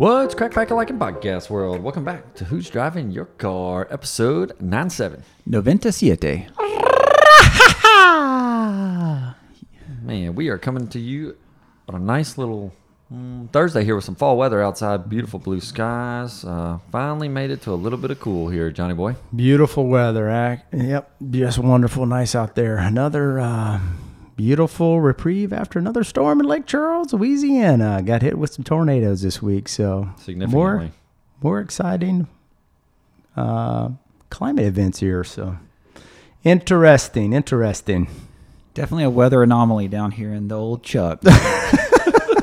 What's crack back like in podcast world? Welcome back to Who's Driving Your Car, episode 97. Noventa siete. Man, we are coming to you on a nice little mm, Thursday here with some fall weather outside, beautiful blue skies. Uh, finally made it to a little bit of cool here, Johnny boy. Beautiful weather. Ac- Yep, just wonderful, nice out there. Another uh, beautiful reprieve after another storm in Lake Charles, Louisiana. Got hit with some tornadoes this week, so Significantly. more more exciting uh, climate events here. So interesting, interesting. Definitely a weather anomaly down here in the old Chuck.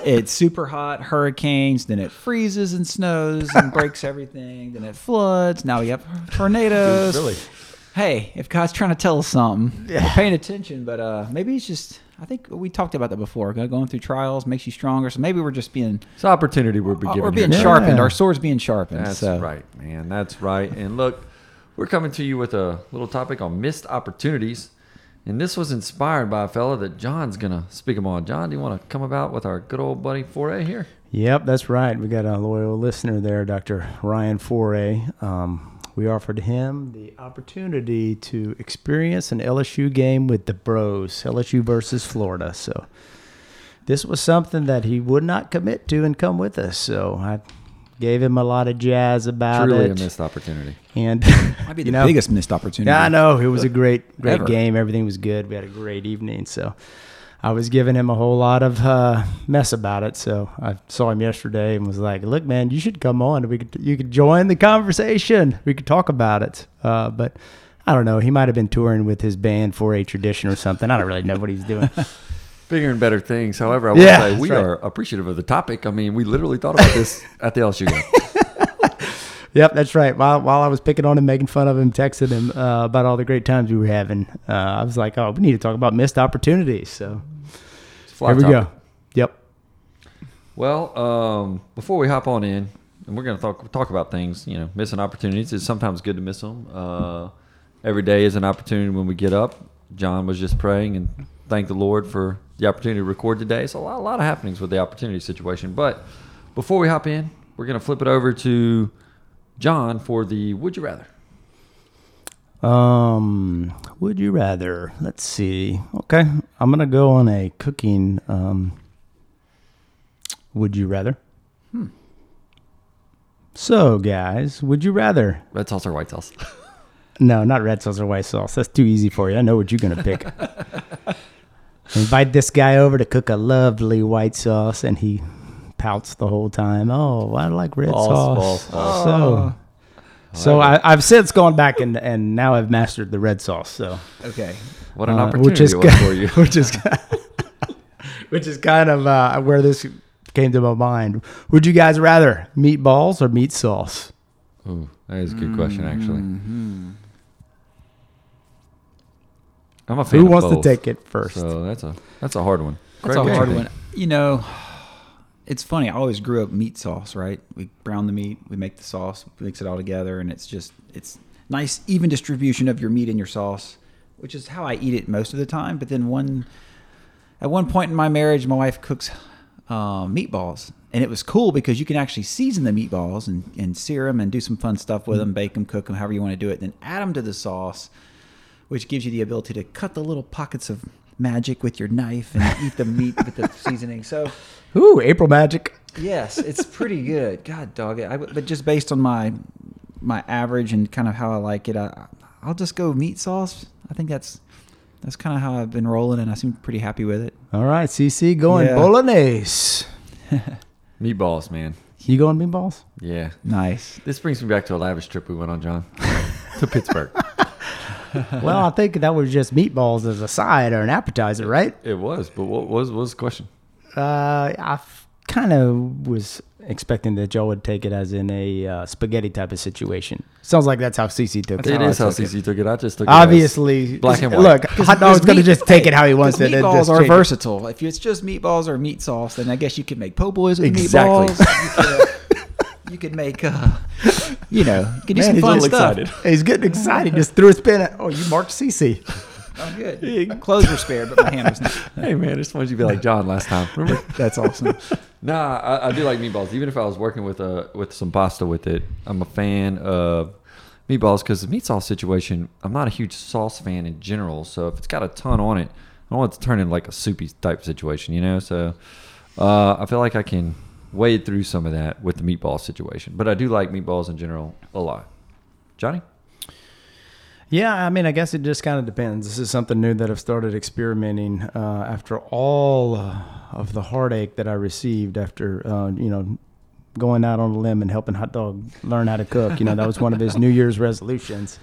it's super hot, hurricanes, then it freezes and snows and breaks everything, then it floods. Now we have tornadoes. Really? Hey, if God's trying to tell us something, we're paying attention, but uh, maybe it's just, I think we talked about that before. Going through trials makes you stronger. So maybe we're just being, It's an opportunity we're be given we're being here. sharpened. Yeah. Our sword's being sharpened. That's so. right, man. That's right. And look, we're coming to you with a little topic on missed opportunities. And this was inspired by a fella that John's going to speak him on. John, do you want to come about with our good old buddy Foray here? Yep, that's right. We got a loyal listener there, Dr. Ryan Foray. Um, we offered him the opportunity to experience an LSU game with the Bros, LSU versus Florida. So this was something that he would not commit to and come with us. So I gave him a lot of jazz about Truly it. Truly a missed opportunity. and Might be you the know, biggest missed opportunity. yeah, I know. It was a great, great Ever. game. Everything was good. We had a great evening. So I was giving him a whole lot of uh, mess about it. So I saw him yesterday and was like, "Look, man, you should come on. We could, you could join the conversation. We could talk about it." Uh, but I don't know. He might have been touring with his band for a tradition or something. I don't really know what he's doing. Bigger and better things. However, I will Yeah, say we right. are appreciative of the topic. I mean, we literally thought about this at the LSU game. yep, that's right. While while I was picking on him, making fun of him, texting him uh, about all the great times we were having, uh, I was like, "Oh, we need to talk about missed opportunities." So It's here we topic. go. Yep. Well, um, before we hop on in, and we're going to talk talk about things, you know, missing opportunities. It's sometimes good to miss them. Uh, every day is an opportunity when we get up. John was just praying and thank the Lord for the opportunity to record today. So a lot, a lot of happenings with the opportunity situation. But before we hop in, we're going to flip it over to John for the Would You Rather. Um, would you rather? Let's see. Okay, I'm gonna go on a cooking. Um, would you rather? Hmm. So, guys, would you rather? Red sauce or white sauce? No, not red sauce or white sauce. That's too easy for you. I know what you're gonna pick. Invite this guy over to cook a lovely white sauce, and he pouts the whole time. Oh, I like red False, sauce. false, false. So, so I, I've since gone back and and now I've mastered the red sauce. So. Okay. What an Uh, opportunity which is it for you. which is which is kind of uh, where this came to my mind. Would you guys rather meatballs or meat sauce? Ooh, that is a good question, actually. Mm-hmm. I'm a fan Who of wants both. to take it first? So that's a that's a hard one. That's Craig, a hard one. You know, it's funny. I always grew up meat sauce, right? We brown the meat, we make the sauce, mix it all together, and it's just it's nice even distribution of your meat in your sauce, which is how I eat it most of the time. But then one at one point in my marriage, my wife cooks um, meatballs, and it was cool because you can actually season the meatballs and, and sear them and do some fun stuff with them, bake them, cook them, however you want to do it. Then add them to the sauce, which gives you the ability to cut the little pockets of magic with your knife and eat the meat with the seasoning. So Ooh, April Magic. yes, it's pretty good. God dog it. I, but just based on my my average and kind of how I like it, I, I'll just go meat sauce. I think that's that's kind of how I've been rolling, and I seem pretty happy with it. All right, CC going Yeah. bolognese. Meatballs, man. You going meatballs? Yeah. Nice. This brings me back to a lavish trip we went on, John, to Pittsburgh. Well, I think that was just meatballs as a side or an appetizer, right? It was, but what was what was the question? Uh, I kind of was expecting that Joe would take it as in a uh, spaghetti type of situation. Sounds like that's how CC took It it. is how took. CC took it. I just took it. as- Obviously, black and white. Look, hot dog's gonna just take it how he wants 'cause it. and Meatballs are change it. versatile. If it's just meatballs or meat sauce, then I guess you could make po' boys with Exactly. meatballs. You could, make, uh, you know, you could do Man, some he's fun stuff. excited. He's getting excited. Just threw his pen. At, oh, you marked CC. I'm good. My clothes were spared, but my hand was not. Hey man, I just wanted you to be like John last time. Remember? That's awesome. Nah, I, I do like meatballs. Even if I was working with uh with some pasta with it, I'm a fan of meatballs because the meat sauce situation. I'm not a huge sauce fan in general. So if it's got a ton on it, I don't want it to turn into like a soupy type situation, you know. So uh, I feel like I can wade through some of that with the meatball situation. But I do like meatballs in general a lot. Johnny, Yeah, I mean, I guess it just kind of depends. This is something new that I've started experimenting uh, after all uh, of the heartache that I received after, uh, you know, going out on a limb and helping Hot Dog learn how to cook. You know, that was one of his New Year's resolutions.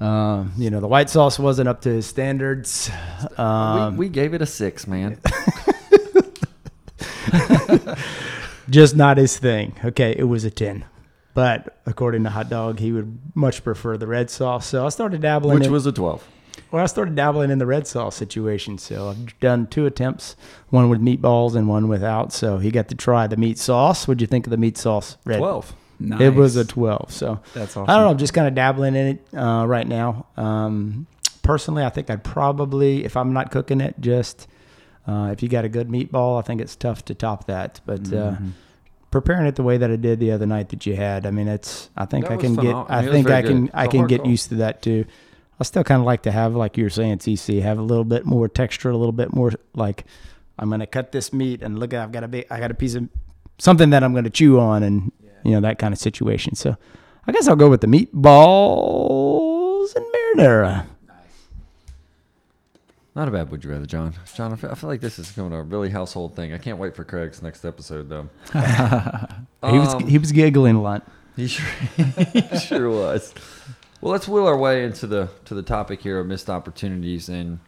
Uh, you know, the white sauce wasn't up to his standards. Um, we, we gave it a six, man. just not his thing. Okay, it was a 10. But according to Hot Dog, he would much prefer the red sauce. So I started dabbling Which in, was a twelve. Well, I started dabbling in the red sauce situation. So I've done two attempts, one with meatballs and one without. So he got to try the meat sauce. What'd you think of the meat sauce? Red. Twelve. Nice. It was a 12. So That's awesome. I don't know. I'm just kind of dabbling in it uh, right now. Um, personally, I think I'd probably, if I'm not cooking it, just uh, if you got a good meatball, I think it's tough to top that. But uh, Mhm. preparing it the way that I did the other night that you had, I mean, it's. I think That I was can get. phenom- I it was think I can. good. I can get call. used to that too. I still kind of like to have, like you were saying, CC, have a little bit more texture, a little bit more like I'm gonna cut this meat and look at I've got a big, I got a piece of something that I'm gonna chew on, and you know that kind of situation. So I guess I'll go with the meatballs and marinara. Not a bad would you rather, John. John, I feel, I feel like this is going becoming a really household thing. I can't wait for Craig's next episode, though. he was Um, he was giggling a lot. He sure, he sure was. Well, let's wheel our way into the to the topic here of missed opportunities, and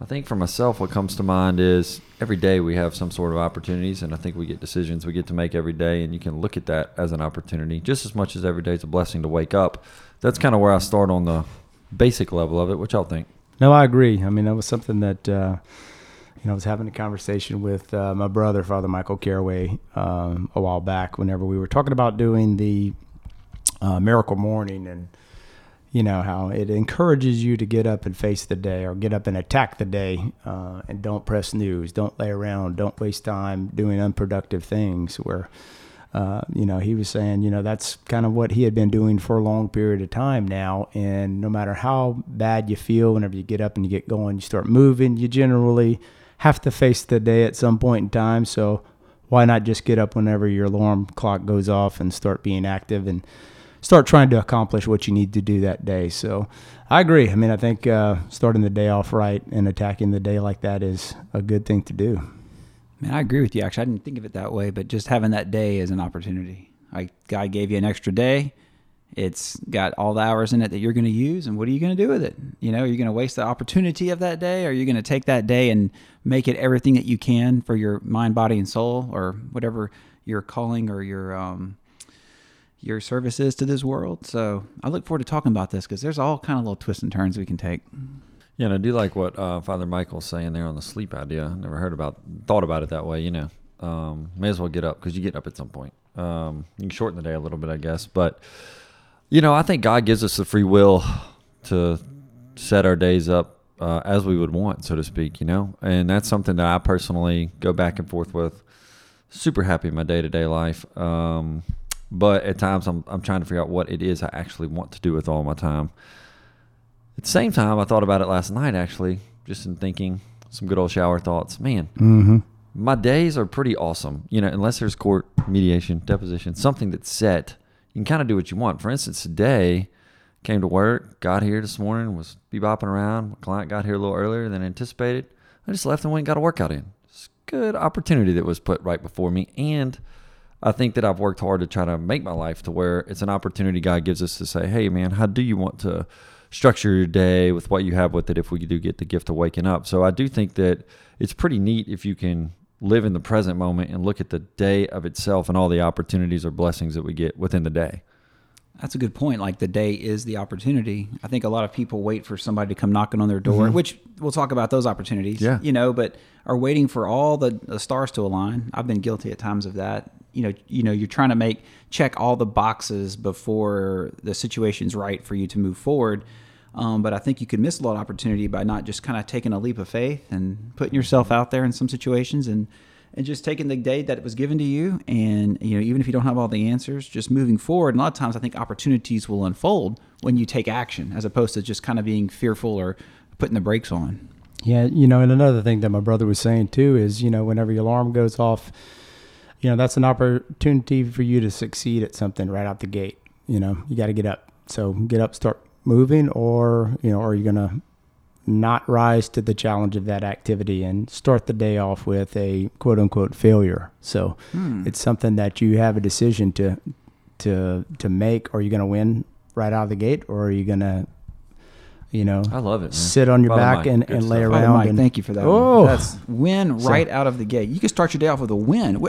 I think for myself, what comes to mind is every day we have some sort of opportunities, and I think we get decisions we get to make every day, and you can look at that as an opportunity just as much as every day is a blessing to wake up. That's kind of where I start on the basic level of it. What y'all think? No, I agree. I mean, that was something that uh, you know I was having a conversation with uh, my brother, Father Michael Caraway, um, a while back. Whenever we were talking about doing the uh, Miracle Morning, and you know how it encourages you to get up and face the day, or get up and attack the day, uh, and don't press news, don't lay around, don't waste time doing unproductive things. Where uh, you know, he was saying, you know, that's kind of what he had been doing for a long period of time now. And no matter how bad you feel, whenever you get up and you get going, you start moving, you generally have to face the day at some point in time. So why not just get up whenever your alarm clock goes off and start being active and start trying to accomplish what you need to do that day? So I agree. I mean, I think uh, starting the day off right and attacking the day like that is a good thing to do. Man, I agree with you. Actually, I didn't think of it that way, but just having that day as an opportunity. Like God gave you an extra day. It's got all the hours in it that you're going to use, and what are you going to do with it? You know, are you going to waste the opportunity of that day? Or are you going to take that day and make it everything that you can for your mind, body, and soul, or whatever your calling or your um, your service is to this world? So I look forward to talking about this because there's all kind of little twists and turns we can take. Yeah, and I do like what uh, Father Michael's saying there on the sleep idea. Never heard about, thought about it that way. You know, um, may as well get up because you get up at some point. Um, you can shorten the day a little bit, I guess. But you know, I think God gives us the free will to set our days up uh, as we would want, so to speak. You know, and that's something that I personally go back and forth with. Super happy in my day to day life. Um, but at times I'm, I'm trying to figure out what it is I actually want to do with all my time. At the same time, I thought about it last night actually, just in thinking some good old shower thoughts. Man, Mm-hmm. my days are pretty awesome. You know, unless there's court mediation, deposition, something that's set, you can kind of do what you want. For instance, today, came to work, got here this morning, was bebopping around. My client got here a little earlier than anticipated. I just left and went and got a workout in. It's a good opportunity that was put right before me. And I think that I've worked hard to try to make my life to where it's an opportunity God gives us to say, hey, man, how do you want to structure your day with what you have with it if we do get the gift of waking up? So I do think that it's pretty neat if you can live in the present moment and look at the day of itself and all the opportunities or blessings that we get within the day. That's a good point. Like the day is the opportunity. I think a lot of people wait for somebody to come knocking on their door, mm-hmm. which we'll talk about those opportunities. Yeah. You know, but are waiting for all the, the stars to align. I've been guilty at times of that. You know, you know, you're trying to make check all the boxes before the situation's right for you to move forward. Um, but I think you could miss a lot of opportunity by not just kind of taking a leap of faith and putting yourself out there in some situations and and just taking the day that it was given to you. And you know even if you don't have all the answers just moving forward. And a lot of times i think opportunities will unfold when you take action as opposed to just kind of being fearful or putting the brakes on. Yeah you know and another thing that my brother was saying too is you know whenever your alarm goes off you know that's an opportunity for you to succeed at something right out the gate you know you got to get up so get up start moving or you know are you gonna not rise to the challenge of that activity and start the day off with a quote unquote failure. So hmm. it's something that you have a decision to to to make. Are you going to win right out of the gate, or are you going to you know, I love it. Man. Sit on your Father back Mike, and, and lay stuff. around. Mike, and, thank you for that. Oh, one. that's win right so, out of the gate. You can start your day off with a win.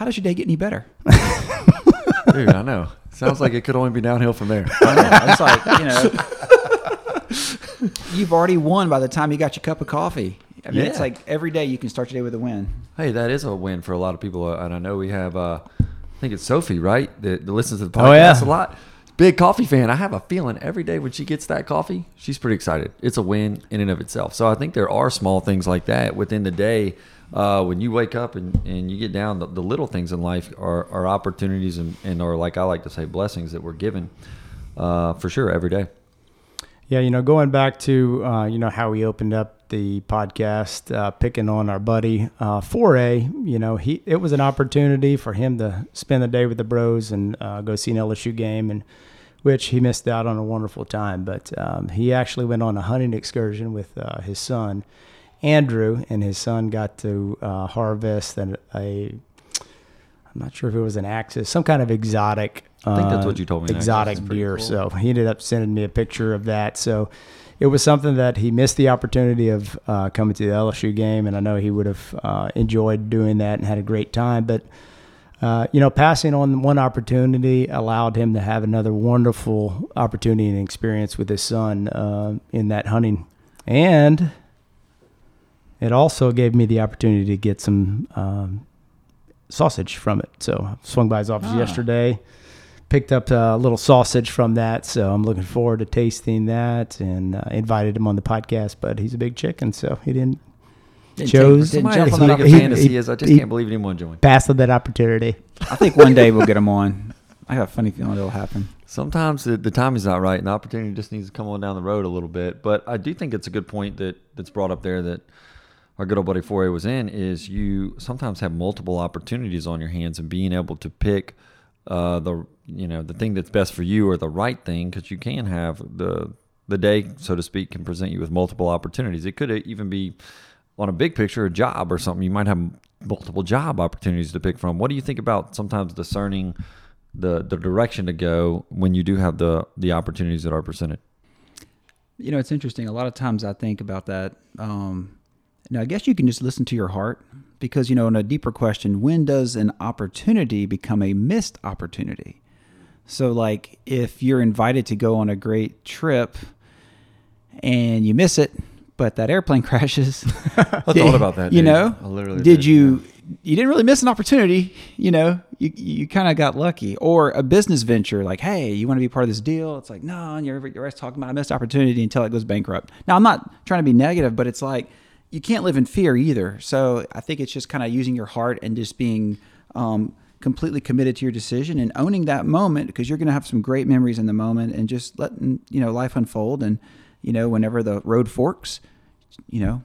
How does your day get any better? Dude, I know. Sounds like it could only be downhill from there. I know. It's like you know, you've already won by the time you got your cup of coffee. I mean, yeah. it's like every day you can start your day with a win. Hey, that is a win for a lot of people, uh, and I know we have. Uh, I think it's Sophie, right? That, that listens to the podcast oh, yeah. a lot. Big coffee fan. I have a feeling every day when she gets that coffee, she's pretty excited. It's a win in and of itself. So I think there are small things like that within the day. Uh, when you wake up and, and you get down, the, the little things in life are, are opportunities and, and are like I like to say blessings that we're given uh, for sure every day. Yeah, you know, going back to uh, you know how we opened up the podcast, uh, picking on our buddy uh, Foray. You know, he it was an opportunity for him to spend the day with the bros and uh, go see an LSU game, and which he missed out on a wonderful time. But um, he actually went on a hunting excursion with uh, his son Andrew, and his son got to uh, harvest an, a I'm not sure if it was an axis, some kind of exotic. I think that's what you told me. Exotic deer. Cool. So he ended up sending me a picture of that. So it was something that he missed the opportunity of uh, coming to the LSU game, and I know he would have uh, enjoyed doing that and had a great time. But uh, you know, passing on one opportunity allowed him to have another wonderful opportunity and experience with his son uh, in that hunting, and it also gave me the opportunity to get some um, sausage from it. So I swung by his office ah. yesterday, picked up a little sausage from that. So I'm looking forward to tasting that and uh, invited him on the podcast. But he's a big chicken, so he didn't. Didn't chose didn't jump on that he, fantasy he, is. I just he, can't believe anyone joined. Passed on that opportunity. I think one day we'll get him on. I have a funny feeling it'll happen. Sometimes the, the timing's not right, and the opportunity just needs to come on down the road a little bit. But I do think it's a good point that that's brought up there that our good old buddy Foray was in is you sometimes have multiple opportunities on your hands and being able to pick uh, the you know the thing that's best for you or the right thing because you can have the the day so to speak can present you with multiple opportunities. It could even be on a big picture a job or something. You might have multiple job opportunities to pick from. What do you think about sometimes discerning the the direction to go when you do have the the opportunities that are presented? You know, it's interesting. A lot of times I think about that. Um, now, I guess you can just listen to your heart because, you know, in a deeper question, when does an opportunity become a missed opportunity? So, like, if you're invited to go on a great trip and you miss it, but that airplane crashes. I thought about that. You dude. know, I literally did, did you? Yeah. You didn't really miss an opportunity. You know, you you kind of got lucky. Or a business venture, like, hey, you want to be part of this deal? It's like, no, and you're you're always talking about a missed opportunity until it goes bankrupt. Now, I'm not trying to be negative, but it's like you can't live in fear either. So I think it's just kind of using your heart and just being um, completely committed to your decision and owning that moment because you're going to have some great memories in the moment and just letting you know life unfold. And you know, whenever the road forks, you know,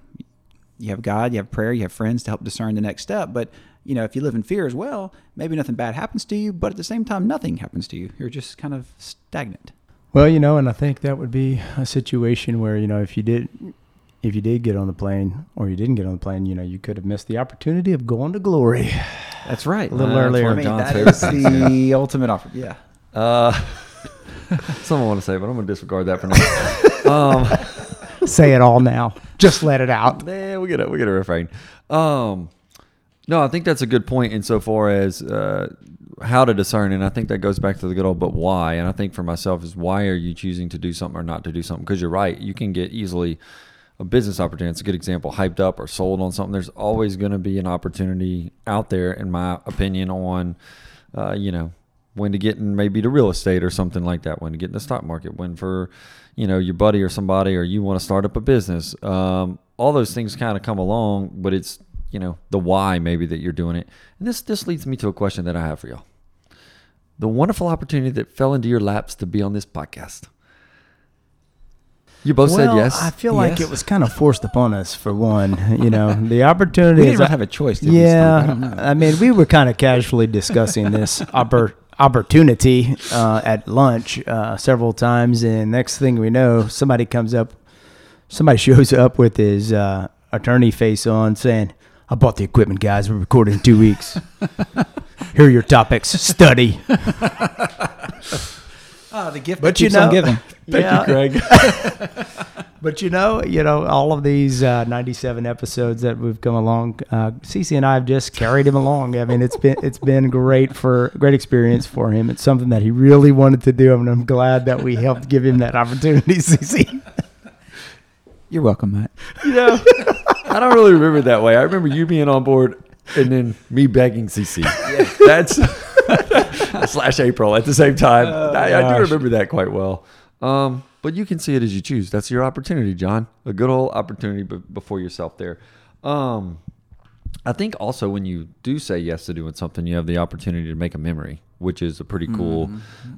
you have God, you have prayer, you have friends to help discern the next step. But you know, if you live in fear as well, maybe nothing bad happens to you, but at the same time, nothing happens to you. You're just kind of stagnant. Well, you know, and I think that would be a situation where you know if you did if you did get on the plane or you didn't get on the plane, you know, you could have missed the opportunity of going to glory. That's right. A little Uh, earlier. one I mean, John's that favorite the ultimate offer. Yeah. Uh, something I want to say, but I'm going to disregard that for now. um, Say it all now. Just let it out. Nah, we gotta we gotta refrain. Um, no, I think that's a good point insofar as uh, how to discern, and I think that goes back to the good old but why. And I think for myself is why are you choosing to do something or not to do something? Because you're right, you can get easily a business opportunity. It's a good example, hyped up or sold on something. There's always going to be an opportunity out there, in my opinion, on uh, you know when to get in maybe to real estate or something like that, when to get in the stock market, when for, you know, your buddy or somebody or you want to start up a business. Um, all those things kind of come along, but it's, you know, the why maybe that you're doing it. And this this leads me to a question that I have for y'all. The wonderful opportunity that fell into your laps to be on this podcast. You both said yes. I feel like it was kind of forced upon us for one. You know, the opportunity. We is- didn't even have a choice. Did we, Steve? yeah, I don't know. I mean, we were kind of casually discussing this oppor- opportunity uh, at lunch uh, several times, and next thing we know, somebody comes up, somebody shows up with his uh, attorney face on, saying, "I bought the equipment, guys. We're recording in two weeks. Here are your topics. Study." Ah, the gift But that you keeps on know- giving. Yeah. Craig. But you know, you know, all of these uh, 97 episodes that we've come along, uh, Cece and I have just carried him along. I mean, it's been it's been great for great experience for him. It's something that he really wanted to do, and I'm glad that we helped give him that opportunity, Cece. You're welcome, Matt. you know, I don't really remember it that way. I remember you being on board and then me begging CC. That's slash April at the same time. I, I do remember that quite well. Um, but you can see it as you choose. That's your opportunity, John. A good old opportunity before yourself there. Um, I think also when you do say yes to doing something, you have the opportunity to make a memory, which is a pretty cool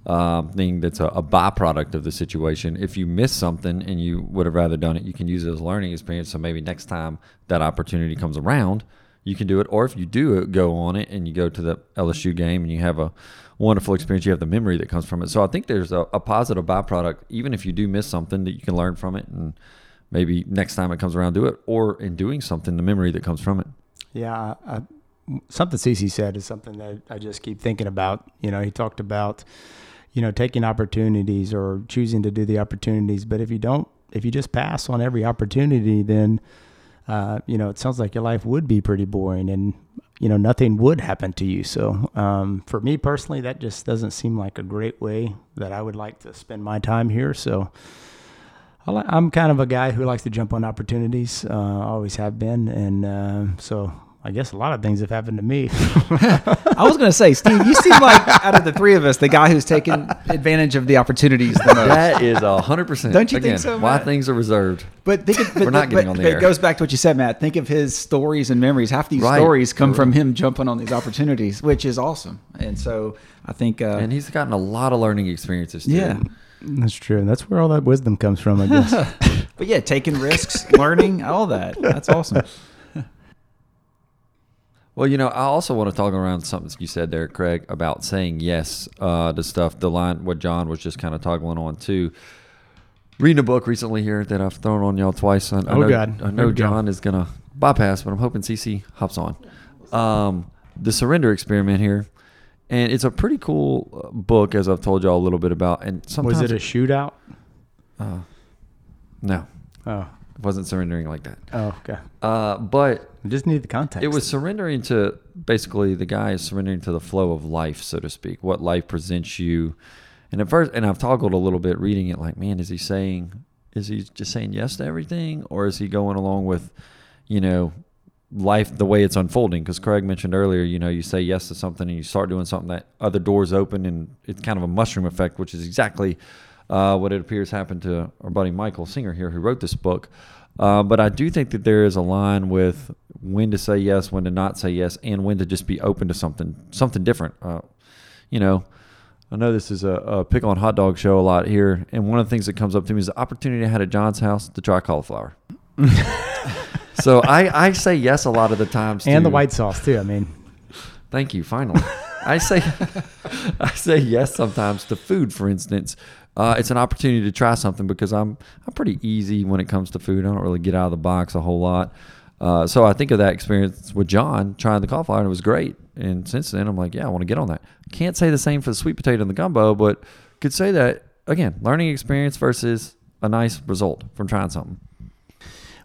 um, thing that's a, a byproduct of the situation. If you miss something and you would have rather done it, you can use it as a learning experience. So maybe next time that opportunity comes around, you can do it. Or if you do go on it and you go to the LSU game and you have a wonderful experience, you have the memory that comes from it. So I think there's a, a positive byproduct, even if you do miss something, that you can learn from it and maybe next time it comes around, do it. Or in doing something, the memory that comes from it. Yeah, I, something Cece said is something that I just keep thinking about. You know, he talked about, you know, taking opportunities or choosing to do the opportunities. But if you don't, if you just pass on every opportunity, then, uh, you know, it sounds like your life would be pretty boring and, you know, nothing would happen to you. So um, for me personally, that just doesn't seem like a great way that I would like to spend my time here. So, I'm kind of a guy who likes to jump on opportunities. Uh, always have been, and uh, so I guess a lot of things have happened to me. I was going to say, Steve, you seem like out of the three of us, the guy who's taken advantage of the opportunities the most. That is a hundred percent. Don't you think Again, so, Why Matt? things are reserved. But think of, but, We're not but- getting on the but air. It goes back to what you said, Matt. Think of his stories and memories. Half these Right. stories come from him jumping on these opportunities, which is awesome. And so I think, uh, And he's gotten a lot of learning experiences. Too. yeah. That's true. That's where all that wisdom comes from, I guess. But yeah, taking risks, learning, all that. That's awesome. Well, you know, I also want to talk around something you said there, Craig, about saying yes uh, to stuff. The line, what John was just kind of toggling on too. Reading a book recently here that I've thrown on y'all twice. I, I Oh, know, God. I know Here we go. John is gonna bypass, but I'm hoping CC hops on. Um, the Surrender Experiment here, and it's a pretty cool uh, book, as I've told y'all a little bit about. And sometimes Was it a shootout? uh, no, Oh, it wasn't surrendering like that. oh, okay. Uh, but just needed the context. It was surrendering to basically the guy is surrendering to the flow of life, so to speak, what life presents you. And at first, and I've toggled a little bit reading it, like, man, is he saying, is he just saying yes to everything, or is he going along with, you know, life the way it's unfolding? Because Craig mentioned earlier, you know, you say yes to something and you start doing something that other doors open, and it's kind of a mushroom effect, which is exactly uh, what it appears happened to our buddy Michael Singer here, who wrote this book. Uh, but I do think that there is a line with when to say yes, when to not say yes, and when to just be open to something something different. Uh, you know, I know this is a, a pick on hot dog show a lot here, and one of the things that comes up to me is the opportunity I had at John's house to try cauliflower. so I, I say yes a lot of the times. and the white sauce too. I mean, Thank you. Finally, I say I say yes sometimes to food. For instance, uh, it's an opportunity to try something because I'm I'm pretty easy when it comes to food. I don't really get out of the box a whole lot. Uh, so I think of that experience with John trying the cauliflower, and it was great. And since then, I'm like, yeah, I want to get on that. Can't say the same for the sweet potato and the gumbo, but could say that again, learning experience versus a nice result from trying something.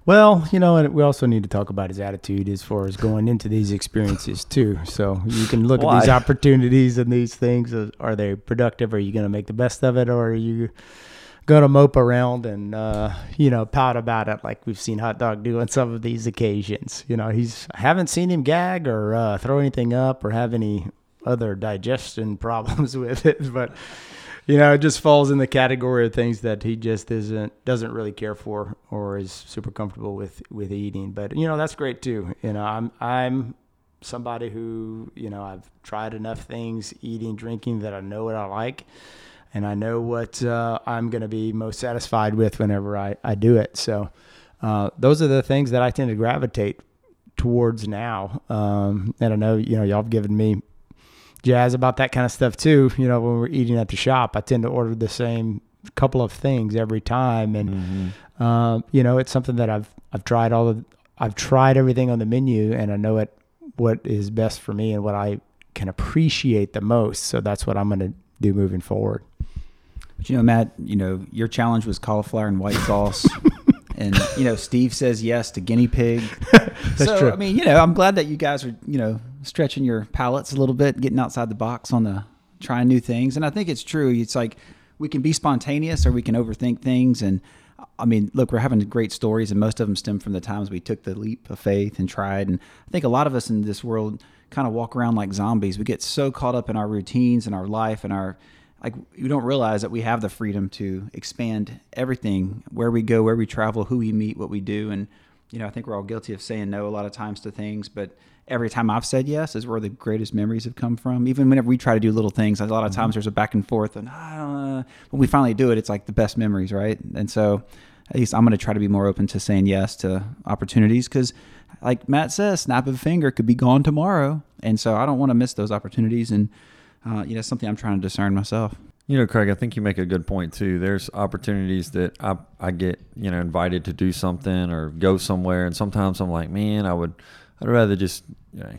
Well, you know, and we also need to talk about his attitude as far as going into these experiences too. So you can look at these opportunities and these things. Are they productive? Are you going to make the best of it, or are you going to mope around and uh, you know pout about it like we've seen Hot Dog do on some of these occasions? You know, he's I haven't seen him gag or uh, throw anything up or have any other digestion problems with it, but you know, it just falls in the category of things that he just isn't doesn't really care for or is super comfortable with with eating. But you know, that's great too. You know, I'm I'm somebody who you know I've tried enough things, eating, drinking, that I know what I like, and I know what uh, I'm going to be most satisfied with whenever I I do it. So uh, those are the things that I tend to gravitate towards now. Um, and I know you know y'all have given me jazz about that kind of stuff too. You know, when we're eating at the shop, I tend to order the same couple of things every time, and Mm-hmm. um, you know, it's something that I've I've tried all of I've tried everything on the menu, and I know it what is best for me and what I can appreciate the most. So that's what I'm going to do moving forward. But you know, Matt, you know, your challenge was cauliflower and white sauce. and, you know, Steve says yes to guinea pig. That's so, true. I mean, you know, I'm glad that you guys are, you know, stretching your palates a little bit, getting outside the box on the trying new things. And I think it's true. It's like we can be spontaneous or we can overthink things. And I mean, look, we're having great stories, and most of them stem from the times we took the leap of faith and tried. And I think a lot of us in this world kind of walk around like zombies. We get so caught up in our routines and our life and our like we don't realize that we have the freedom to expand everything where we go where we travel who we meet what we do. And you know i think we're all guilty of saying no a lot of times to things but every time i've said yes is where the greatest memories have come from. Even whenever we try to do little things a lot of times mm-hmm. there's a back and forth and I don't know. when we finally do it it's like the best memories right? And so at least i'm going to try to be more open to saying yes to opportunities because like matt says snap of a finger could be gone tomorrow. And so i don't want to miss those opportunities. And uh, you know something i'm trying to discern myself You know, Craig, I think you make a good point too. There's opportunities that I I get, you know, invited to do something or go somewhere, and sometimes I'm like, man, I would, I'd rather just, you know,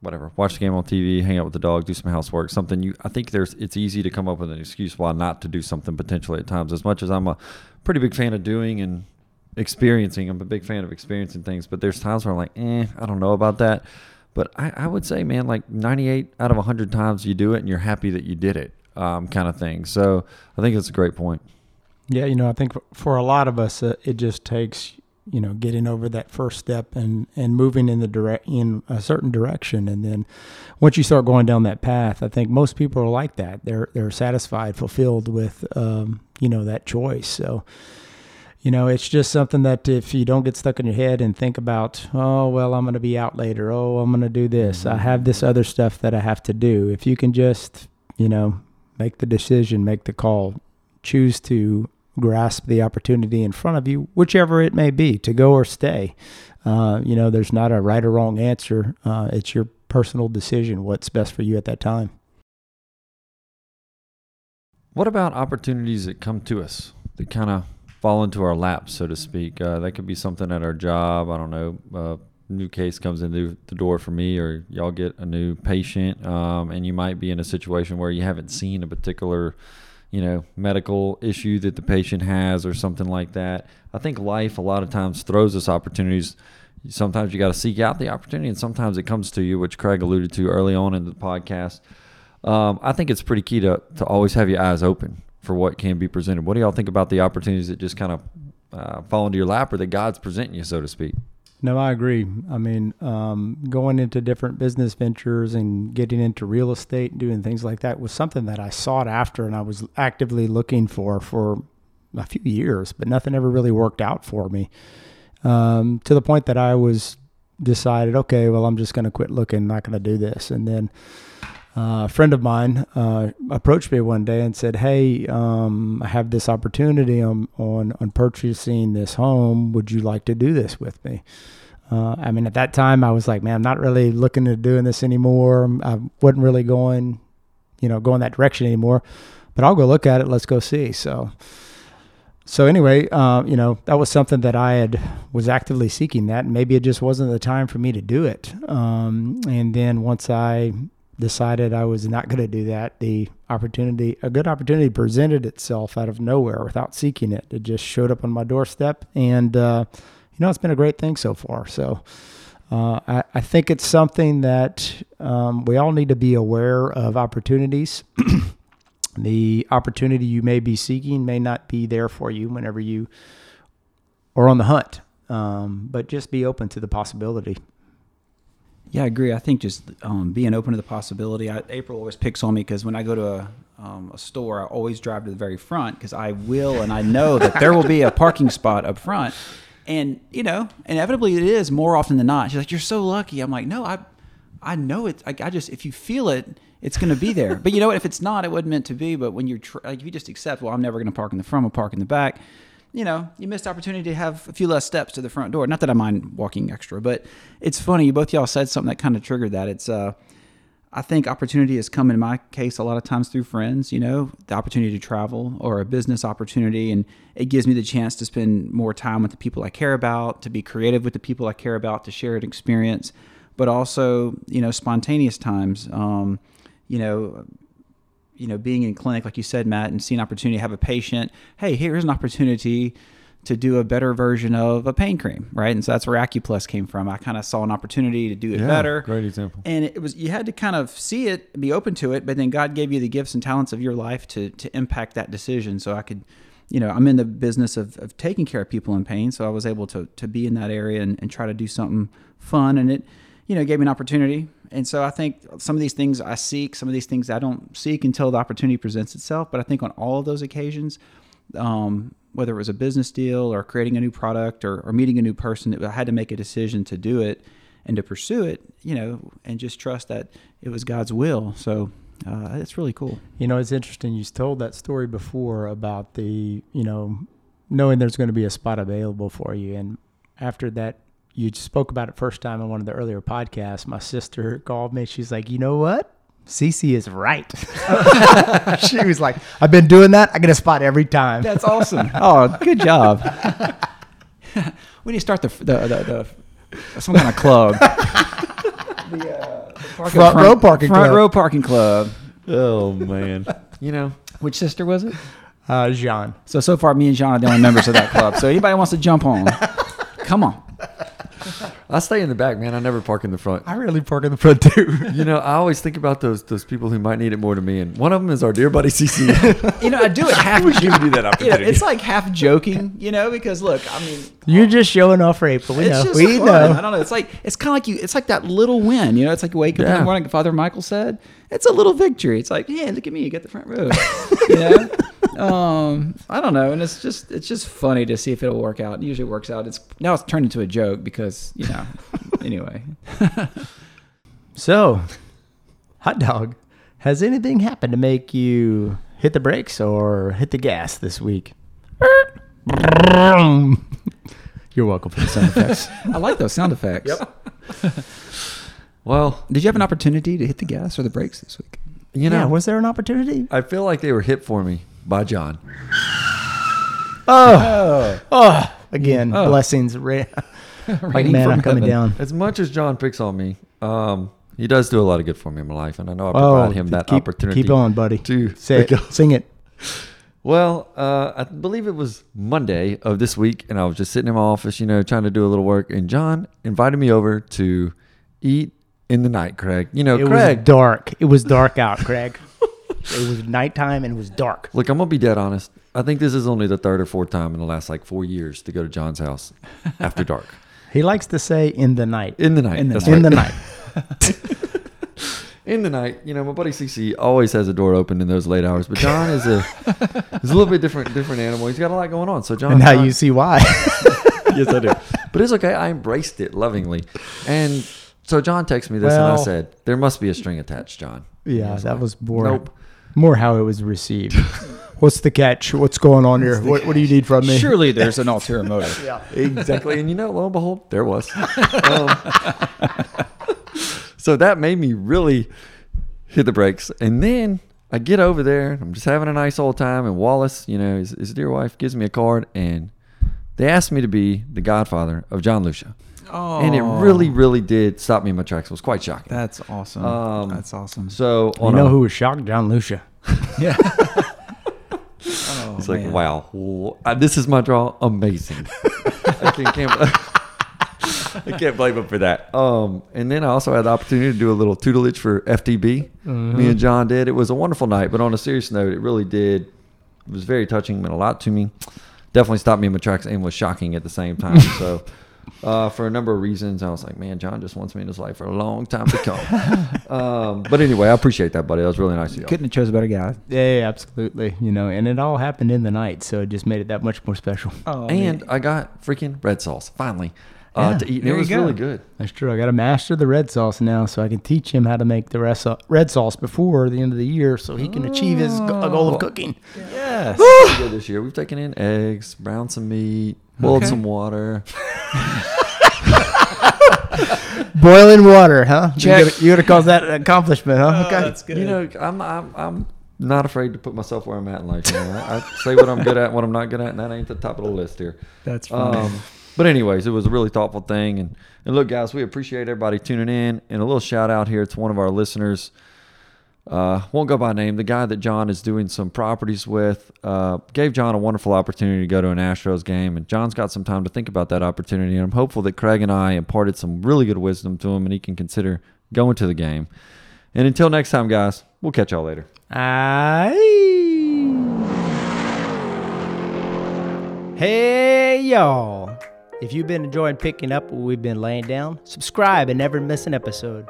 whatever, watch the game on TV, hang out with the dog, do some housework, something. You, I think there's, it's easy to come up with an excuse why not to do something potentially at times. As much as I'm a pretty big fan of doing and experiencing, I'm a big fan of experiencing things, but there's times where I'm like, eh, I don't know about that. But I, I would say, man, like 98 out of 100 times you do it and you're happy that you did it, um, kind of thing. So I think that's a great point. Yeah, you know, I think for a lot of us, uh, it just takes you know getting over that first step and and moving in the direct in a certain direction, and then once you start going down that path, I think most people are like that. They're they're satisfied, fulfilled with um, you know that choice. So. You know, it's just something that if you don't get stuck in your head and think about, oh, well, I'm going to be out later. Oh, I'm going to do this. I have this other stuff that I have to do. If you can just, you know, make the decision, make the call, choose to grasp the opportunity in front of you, whichever it may be, to go or stay. Uh, you know, there's not a right or wrong answer. Uh, it's your personal decision, what's best for you at that time. What about opportunities that come to us that kind of fall into our laps, so to speak? Uh, that could be something at our job. I don't know. Uh, new case comes into the door for me, or y'all get a new patient, um, and you might be in a situation where you haven't seen a particular, you know, medical issue that the patient has, or something like that. I think life a lot of times throws us opportunities. Sometimes you got to seek out the opportunity, and sometimes it comes to you, which Craig alluded to early on in the podcast. Um, I think it's pretty key to, to always have your eyes open for what can be presented. What do y'all think about the opportunities that just kind of uh, fall into your lap or that God's presenting you, so to speak? No, I agree. I mean, um, going into different business ventures and getting into real estate and doing things like that was something that I sought after and I was actively looking for for a few years, but nothing ever really worked out for me. Um, to the point that I was decided, okay, well, I'm just going to quit looking, not going to do this. And then uh, a friend of mine uh, approached me one day and said, "Hey, um, I have this opportunity on, on on purchasing this home. Would you like to do this with me?" Uh, I mean, at that time, I was like, "Man, I'm not really looking at doing this anymore. I wasn't really going, you know, going that direction anymore." but I'll go look at it. Let's go see. So, so anyway, uh, you know, that was something that I had was actively seeking that. Maybe it just wasn't the time for me to do it. Um, and then once I decided I was not going to do that, the opportunity, a good opportunity presented itself out of nowhere without seeking it. It just showed up on my doorstep. And, uh, you know, it's been a great thing so far. So, uh, I, I, think it's something that um, we all need to be aware of opportunities. the opportunity you may be seeking may not be there for you whenever you are on the hunt, um, but just be open to the possibility. Yeah, I agree. I think just um, being open to the possibility. I, April always picks on me because when I go to a, um, a store, I always drive to the very front because I will and I know that there will be a parking spot up front. And you know, inevitably it is more often than not. She's like, "You're so lucky." I'm like, "No, I, I know it. I, I just if you feel it, it's going to be there. but you know what? If it's not, it wasn't meant to be. But when you're tr- like, if you just accept, well, I'm never going to park in the front. I'll park in the back. You know, you missed opportunity to have a few less steps to the front door. Not that I mind walking extra, but it's funny. You both y'all said something that kind of triggered that. It's uh, I think opportunity has come in my case a lot of times through friends, you know, the opportunity to travel or a business opportunity. And it gives me the chance to spend more time with the people I care about, to be creative with the people I care about, to share an experience, but also, you know, spontaneous times. Um, you know, you know, being in clinic, like you said, Matt, and seeing opportunity, have a patient, hey, here's an opportunity to do a better version of a pain cream, right? And so that's where AccuPlus came from. I kind of saw an opportunity to do it Yeah, better. great example. And it was you had to kind of see it, be open to it, but then God gave you the gifts and talents of your life to to impact that decision. So I could, you know, I'm in the business of, of taking care of people in pain, so I was able to to be in that area and, and try to do something fun, and it, you know, gave me an opportunity. And so I think some of these things I seek, some of these things I don't seek until the opportunity presents itself. But I think on all of those occasions, um, whether it was a business deal or creating a new product or, or meeting a new person, I had to make a decision to do it and to pursue it, you know, and just trust that it was God's will. So uh, it's really cool. You know, it's interesting. You told that story before about the, you know, knowing there's going to be a spot available for you. And after that, you spoke about it first time on one of the earlier podcasts. My sister called me. She's like, you know what? Cece is right. she was like, I've been doing that. I get a spot every time. That's awesome. oh, good job. we need to start the the, the, the some kind of club. the, uh, the parking- Front row parking front club. row parking club. Oh man, you know, Which sister was it? Uh, Jean. So so far, me and Jean are the only members of that club. So anybody wants to jump on, come on. I stay in the back, man. I never park in the front. I really park in the front too. You know, I always think about those those people who might need it more than me, and one of them is our dear buddy CC. You know, I do it half. Giving you that you know, opportunity. it's like half joking, you know, because look, I mean, You're uh, just showing off for April. We it's know. just We fun. know. I don't know. It's like it's kind of like you. It's like that little win. You know, it's like you wake up in the morning. like Father Michael said, it's a little victory. It's like, yeah, look at me, you get the front row. you know, um, I don't know, and it's just it's just funny to see if it'll work out. It usually works out. It's now it's turned into a joke because you know. anyway, So, hot dog, has anything happened to make you hit the brakes or hit the gas this week? You're welcome for the sound effects. I like those sound effects. Yep. well, Did you have an opportunity to hit the gas or the brakes this week? you know, yeah, was there an opportunity? I feel like they were hit for me by John. Oh, oh, again, Oh. blessings. Ra- like Raining man, I'm coming heaven. down. As much as John picks on me, um, he does do a lot of good for me in my life, and I know I Oh, provide him that keep, opportunity. Keep on, buddy. to Say it. Sing it. Well, uh, I believe it was Monday of this week, and I was just sitting in my office, you know, trying to do a little work, and John invited me over to eat in the night, Craig. You know, It Craig. was dark. It was dark out, Craig. it was nighttime and it was dark. Look, I'm gonna be dead honest. I think this is only the third or fourth time in the last like four years to go to John's house after dark He likes to say in the night. in the night. In the That's in the night. in the night. You know, my buddy CC always has a door open in those late hours, but John is a is a little bit different different animal. He's got a lot going on. So John, And now John- you see why. yes, I do. But it's okay. I embraced it lovingly. And so John texted me this, and I said, "There must be a string attached, John." Yeah, that like, was boring. Nope. More how it was received. What's the catch? What's going on here? What, what do you need from me? Surely there's an ulterior motive. Yeah. exactly. And you know, lo and behold, there was. Um, so that made me really hit the brakes. And then I get over there. I'm just having a nice old time, and Wallace, you know, his, his dear wife, gives me a card, and they asked me to be the godfather of John Lucia, Oh, and it really, really did stop me in my tracks. It was quite shocking. That's awesome. Um, That's awesome. so You on know a- who was shocked? John Lucia. yeah. oh, It's like, wow, w- uh, this is my draw. Amazing. I can't, can't, I can't blame him for that. Um, and then I also had the opportunity to do a little tutelage for FTB. Me and John did. It was a wonderful night, but on a serious note, it really did. It was very touching, meant a lot to me. Definitely stopped me in my tracks and was shocking at the same time. so, uh, for a number of reasons, I was like, man, John just wants me in his life for a long time to come. um, but anyway, I appreciate that, buddy. That was really nice of you. Couldn't have chose a better guy. Yeah, yeah, absolutely. You know, and it all happened in the night, so it just made it that much more special. Oh, and I got freaking red sauce finally uh, to eat. And it was go. really good. That's true. I got to master the red sauce now, so I can teach him how to make the red sau- red sauce before the end of the year, so he can achieve his goal of cooking. yes. Good this year. We've taken in eggs, browned some meat, boiled Okay. some water. Boiling water, huh? Check. You gotta, you gotta call that an accomplishment, huh? Okay. that's good. You know, I'm, I'm I'm not afraid to put myself where I'm at in life. You know, I, I say what I'm good at, what I'm not good at, and that ain't the top of the list here. That's fine. Um, but anyways, it was a really thoughtful thing, and and look, guys, we appreciate everybody tuning in, and a little shout out here to one of our listeners. Uh, won't go by name. The guy that John is doing some properties with uh, gave John a wonderful opportunity to go to an Astros game, and John's got some time to think about that opportunity. And I'm hopeful that Craig and I imparted some really good wisdom to him, and he can consider going to the game. And until next time, guys, we'll catch y'all later. Aye. Hey, y'all. If you've been enjoying picking up what we've been laying down, subscribe and never miss an episode.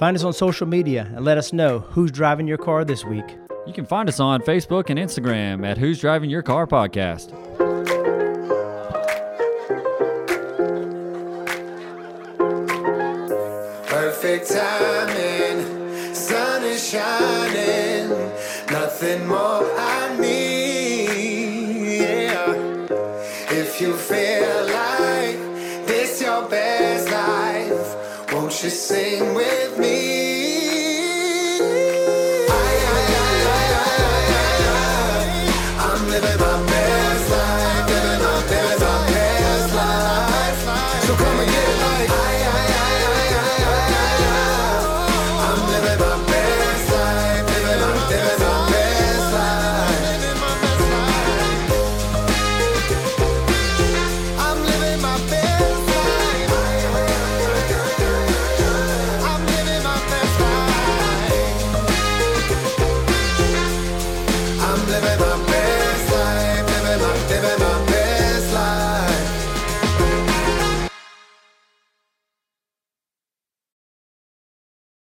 Find us on social media and let us know who's driving your car this week. You can find us on Facebook and Instagram at Who's Driving Your Car Podcast. Perfect timing, sun is shining, nothing more I need. Yeah. If you feel like you sing with me?